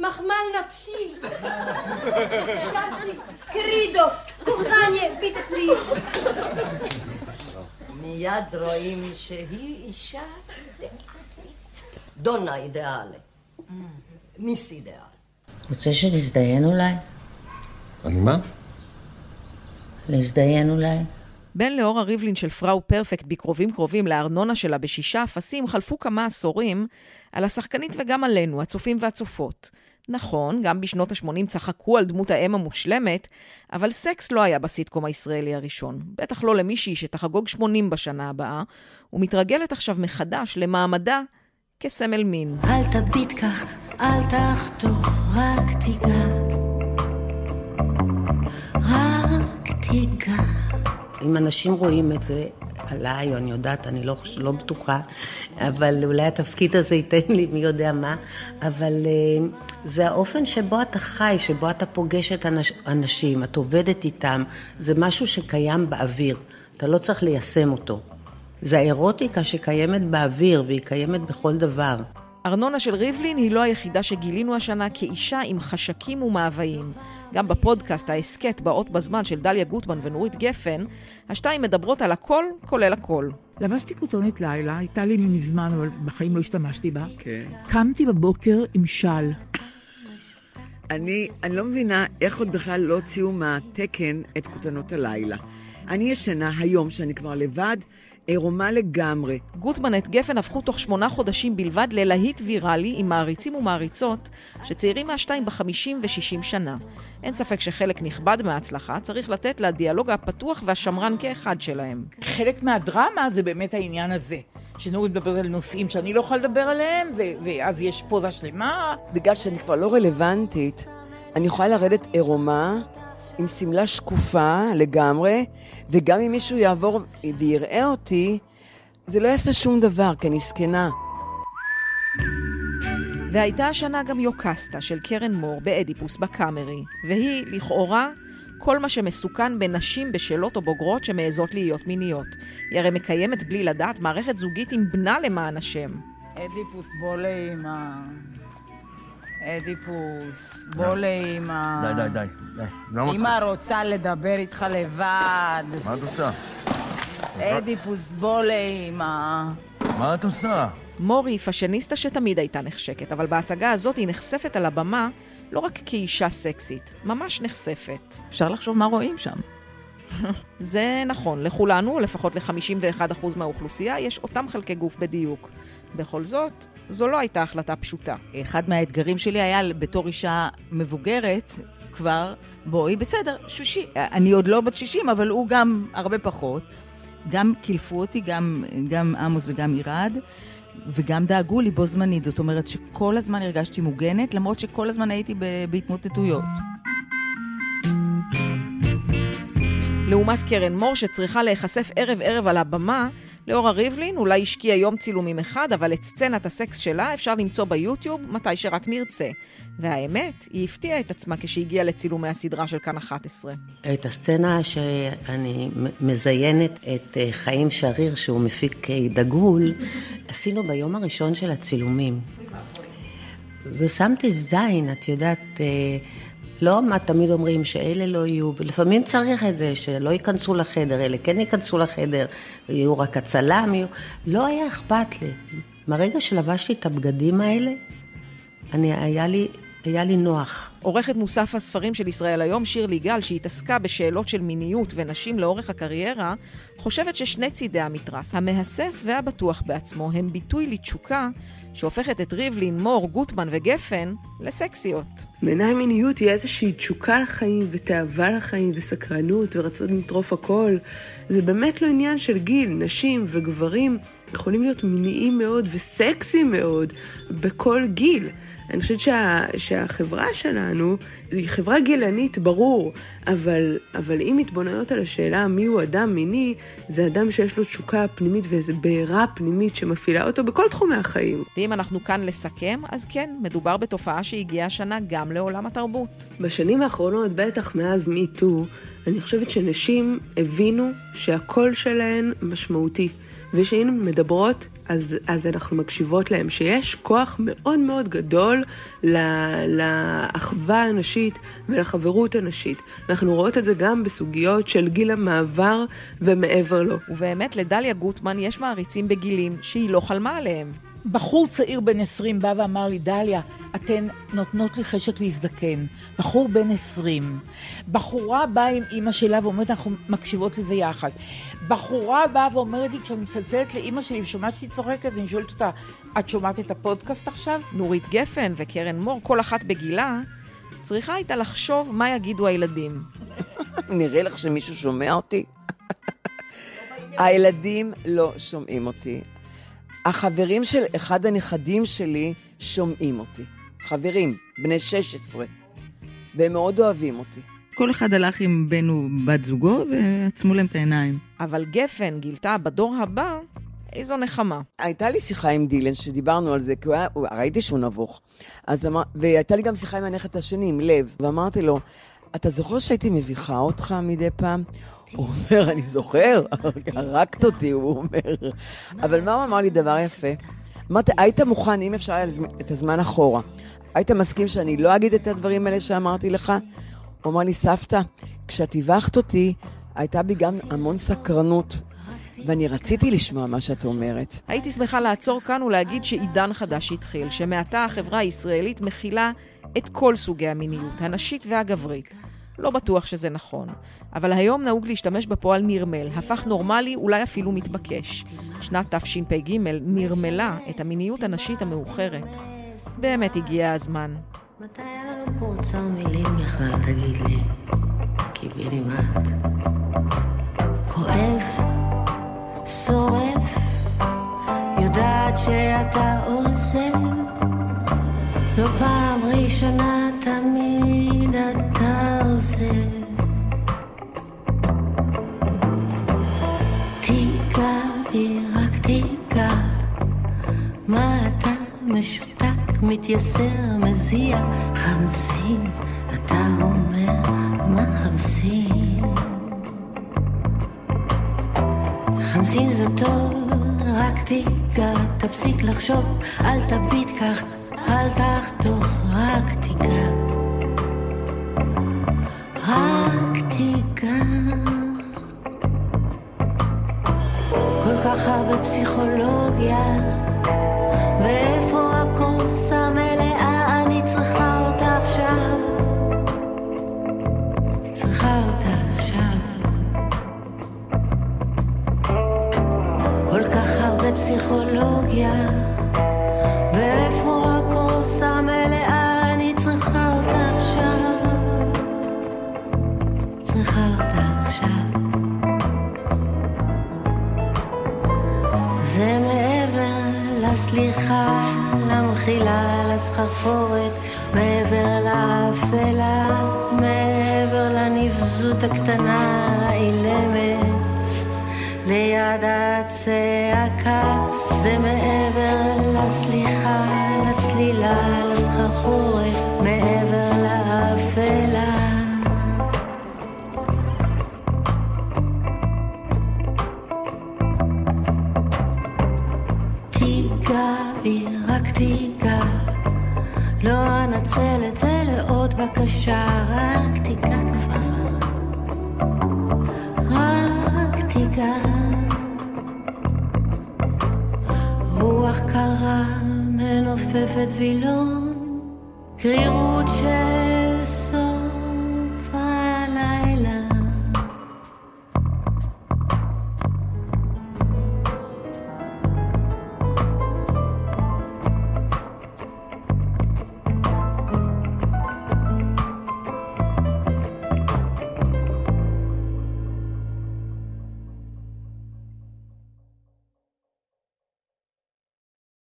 מחמל נפשי. שצי, קרידו, קוחניה, ביטה פליז. מיד רואים שהיא אישה אידיאלית. דונה אידיאלי. מיס אידיאל. רוצה שנזדיין אולי? אני מה? להזדיין אולי? בן לאורה ריבלין של פראו פרפקט בקרובים קרובים לארנונה שלה בשישה אפסים חלפו כמה עשורים על השחקנית וגם עלינו, הצופים והצופות. נכון, גם בשנות ה-80 צחקו על דמות האם המושלמת, אבל סקס לא היה בסיטקום הישראלי הראשון. בטח לא למישהי שתחגוג 80 בשנה הבאה, ומתרגלת עכשיו מחדש למעמדה כסמל מין. אל תביט כך, אל תחתוך, רק תיגע. רק תיגע. אם אנשים רואים את זה עליי, או אני יודעת, אני לא, לא בטוחה, אבל אולי התפקיד הזה ייתן לי מי יודע מה, אבל uh, זה האופן שבו אתה חי, שבו אתה פוגש את אנש, אנשים, את עובדת איתם, זה משהו שקיים באוויר, אתה לא צריך ליישם אותו. זה האירוטיקה שקיימת באוויר, והיא קיימת בכל דבר. ארנונה של ריבלין היא לא היחידה שגילינו השנה כאישה עם חשקים ומאוויים. גם בפודקאסט ההסכת באות בזמן של דליה גוטמן ונורית גפן, השתיים מדברות על הכל, כולל הכל. לבשתי כותונת לילה, הייתה לי מזמן, אבל בחיים לא השתמשתי בה. כן. קמתי בבוקר עם של. אני, אני לא מבינה איך עוד בכלל לא הוציאו מהתקן את כותנות הלילה. אני ישנה היום, שאני כבר לבד, עירומה לגמרי. גוטמן את גפן הפכו תוך שמונה חודשים בלבד ללהיט ויראלי עם מעריצים ומעריצות שצעירים מהשתיים בחמישים ושישים שנה. אין ספק שחלק נכבד מההצלחה צריך לתת לדיאלוג הפתוח והשמרן כאחד שלהם. חלק מהדרמה זה באמת העניין הזה. שנורית מדברת על נושאים שאני לא יכולה לדבר עליהם, ו- ואז יש פוזה שלמה. בגלל שאני כבר לא רלוונטית, אני יכולה לרדת עירומה עם שמלה שקופה לגמרי, וגם אם מישהו יעבור ויראה אותי, זה לא יעשה שום דבר, כי אני זקנה. והייתה השנה גם יוקסטה של קרן מור באדיפוס בקאמרי, והיא, לכאורה, כל מה שמסוכן בנשים בשלות או בוגרות שמעזות להיות מיניות. היא הרי מקיימת בלי לדעת מערכת זוגית עם בנה למען השם. אדיפוס, בוא לאמא. אדיפוס, בוא לאמא. די, די, די, די. לא מצחיק. אמא רוצה לדבר איתך לבד. מה את עושה? אדיפוס, בוא לאמא. מה את עושה? מור היא פאשיניסטה שתמיד הייתה נחשקת, אבל בהצגה הזאת היא נחשפת על הבמה לא רק כאישה סקסית, ממש נחשפת. אפשר לחשוב מה רואים שם. זה נכון, לכולנו, לפחות ל-51% מהאוכלוסייה, יש אותם חלקי גוף בדיוק. בכל זאת, זו לא הייתה החלטה פשוטה. אחד מהאתגרים שלי היה בתור אישה מבוגרת, כבר, בואי, בסדר, שושי. אני עוד לא בת 60, אבל הוא גם הרבה פחות. גם קילפו אותי, גם, גם עמוס וגם עירד, וגם דאגו לי בו זמנית. זאת אומרת שכל הזמן הרגשתי מוגנת, למרות שכל הזמן הייתי בהתמוטטויות. לעומת קרן מור שצריכה להיחשף ערב-ערב על הבמה, לאורה ריבלין אולי השקיע יום צילומים אחד, אבל את סצנת הסקס שלה אפשר למצוא ביוטיוב מתי שרק נרצה. והאמת, היא הפתיעה את עצמה כשהגיעה לצילומי הסדרה של כאן 11. את הסצנה שאני מזיינת את אה, חיים שריר, שהוא מפיק אה, דגול, עשינו ביום הראשון של הצילומים. ושמתי זין, את יודעת... לא מה תמיד אומרים שאלה לא יהיו, ולפעמים צריך את זה, שלא ייכנסו לחדר, אלה כן ייכנסו לחדר, יהיו רק הצלם, יהיו... לא היה אכפת לי. מהרגע שלבשתי את הבגדים האלה, אני, היה לי... היה לי נוח. עורכת מוסף הספרים של ישראל היום, שירלי גל, שהתעסקה בשאלות של מיניות ונשים לאורך הקריירה, חושבת ששני צידי המתרס, המהסס והבטוח בעצמו, הם ביטוי לתשוקה שהופכת את ריבלין, מור, גוטמן וגפן לסקסיות. בעיניי מיניות היא איזושהי תשוקה לחיים ותאווה לחיים וסקרנות ורצון לטרוף הכל. זה באמת לא עניין של גיל, נשים וגברים יכולים להיות מיניים מאוד וסקסיים מאוד בכל גיל. אני חושבת שה, שהחברה שלנו היא חברה גילנית, ברור, אבל, אבל אם מתבוננות על השאלה מיהו אדם מיני, זה אדם שיש לו תשוקה פנימית ואיזו בעירה פנימית שמפעילה אותו בכל תחומי החיים. ואם אנחנו כאן לסכם, אז כן, מדובר בתופעה שהגיעה השנה גם לעולם התרבות. בשנים האחרונות, בטח מאז MeToo, אני חושבת שנשים הבינו שהקול שלהן משמעותי, ושהן מדברות אז, אז אנחנו מקשיבות להם, שיש כוח מאוד מאוד גדול לאחווה הנשית ולחברות הנשית. אנחנו רואות את זה גם בסוגיות של גיל המעבר ומעבר לו. ובאמת, לדליה גוטמן יש מעריצים בגילים שהיא לא חלמה עליהם. בחור צעיר בן 20 בא ואמר לי, דליה, אתן נותנות לי חשק להזדקן. בחור בן 20. בחורה באה עם אימא שלה ואומרת, אנחנו מקשיבות לזה יחד. בחורה באה ואומרת לי, כשאני מצלצלת לאימא שלי ושומעת שהיא צוחקת, אני שואלת אותה, את שומעת את הפודקאסט עכשיו? נורית גפן וקרן מור, כל אחת בגילה, צריכה הייתה לחשוב מה יגידו הילדים. נראה לך שמישהו שומע אותי? הילדים לא שומעים אותי. החברים של אחד הנכדים שלי שומעים אותי. חברים, בני 16, והם מאוד אוהבים אותי. כל אחד הלך עם בן ובת זוגו ועצמו להם את העיניים. אבל גפן גילתה בדור הבא איזו נחמה. הייתה לי שיחה עם דילן, שדיברנו על זה, כי הוא היה, הוא, ראיתי שהוא נבוך. אז אמר, והייתה לי גם שיחה עם הנכד השני, עם לב, ואמרתי לו, אתה זוכר שהייתי מביכה אותך מדי פעם? הוא אומר, אני זוכר, הרגת אותי, הוא אומר. אבל מה הוא אמר לי דבר יפה? אמרתי, היית מוכן, אם אפשר את הזמן אחורה, היית מסכים שאני לא אגיד את הדברים האלה שאמרתי לך? הוא אמר לי, סבתא, כשאת טיווחת אותי, הייתה בי גם המון סקרנות. ואני רציתי לשמוע מה שאת אומרת. הייתי שמחה לעצור כאן ולהגיד שעידן חדש התחיל, שמעתה החברה הישראלית מכילה את כל סוגי המיניות, הנשית והגברית. לא בטוח שזה נכון, אבל היום נהוג להשתמש בפועל נרמל, הפך נורמלי, אולי אפילו מתבקש. שנת תשפ"ג נרמלה את המיניות הנשית המאוחרת. באמת הגיע הזמן. מתי היה לנו פה אוצר מילים בכלל, תגיד לי? קיבינימט. כואב, שורף, יודעת שאתה עוזב. לא פעם ראשונה, מתייסר, מזיע? חמסין, אתה אומר, מה חמסין? חמסין זה טוב, רק תיגע, תפסיק לחשוב, אל תביט כך, אל תחתוך, רק תיגע. רק תיגע. כל כך הרבה פסיכולוגיה, לסחרחורת, מעבר לאפלה, מעבר לנבזות הקטנה האילמת, ליד הצעקה, זה מעבר רוח קרה מנופפת וילון, קרירות של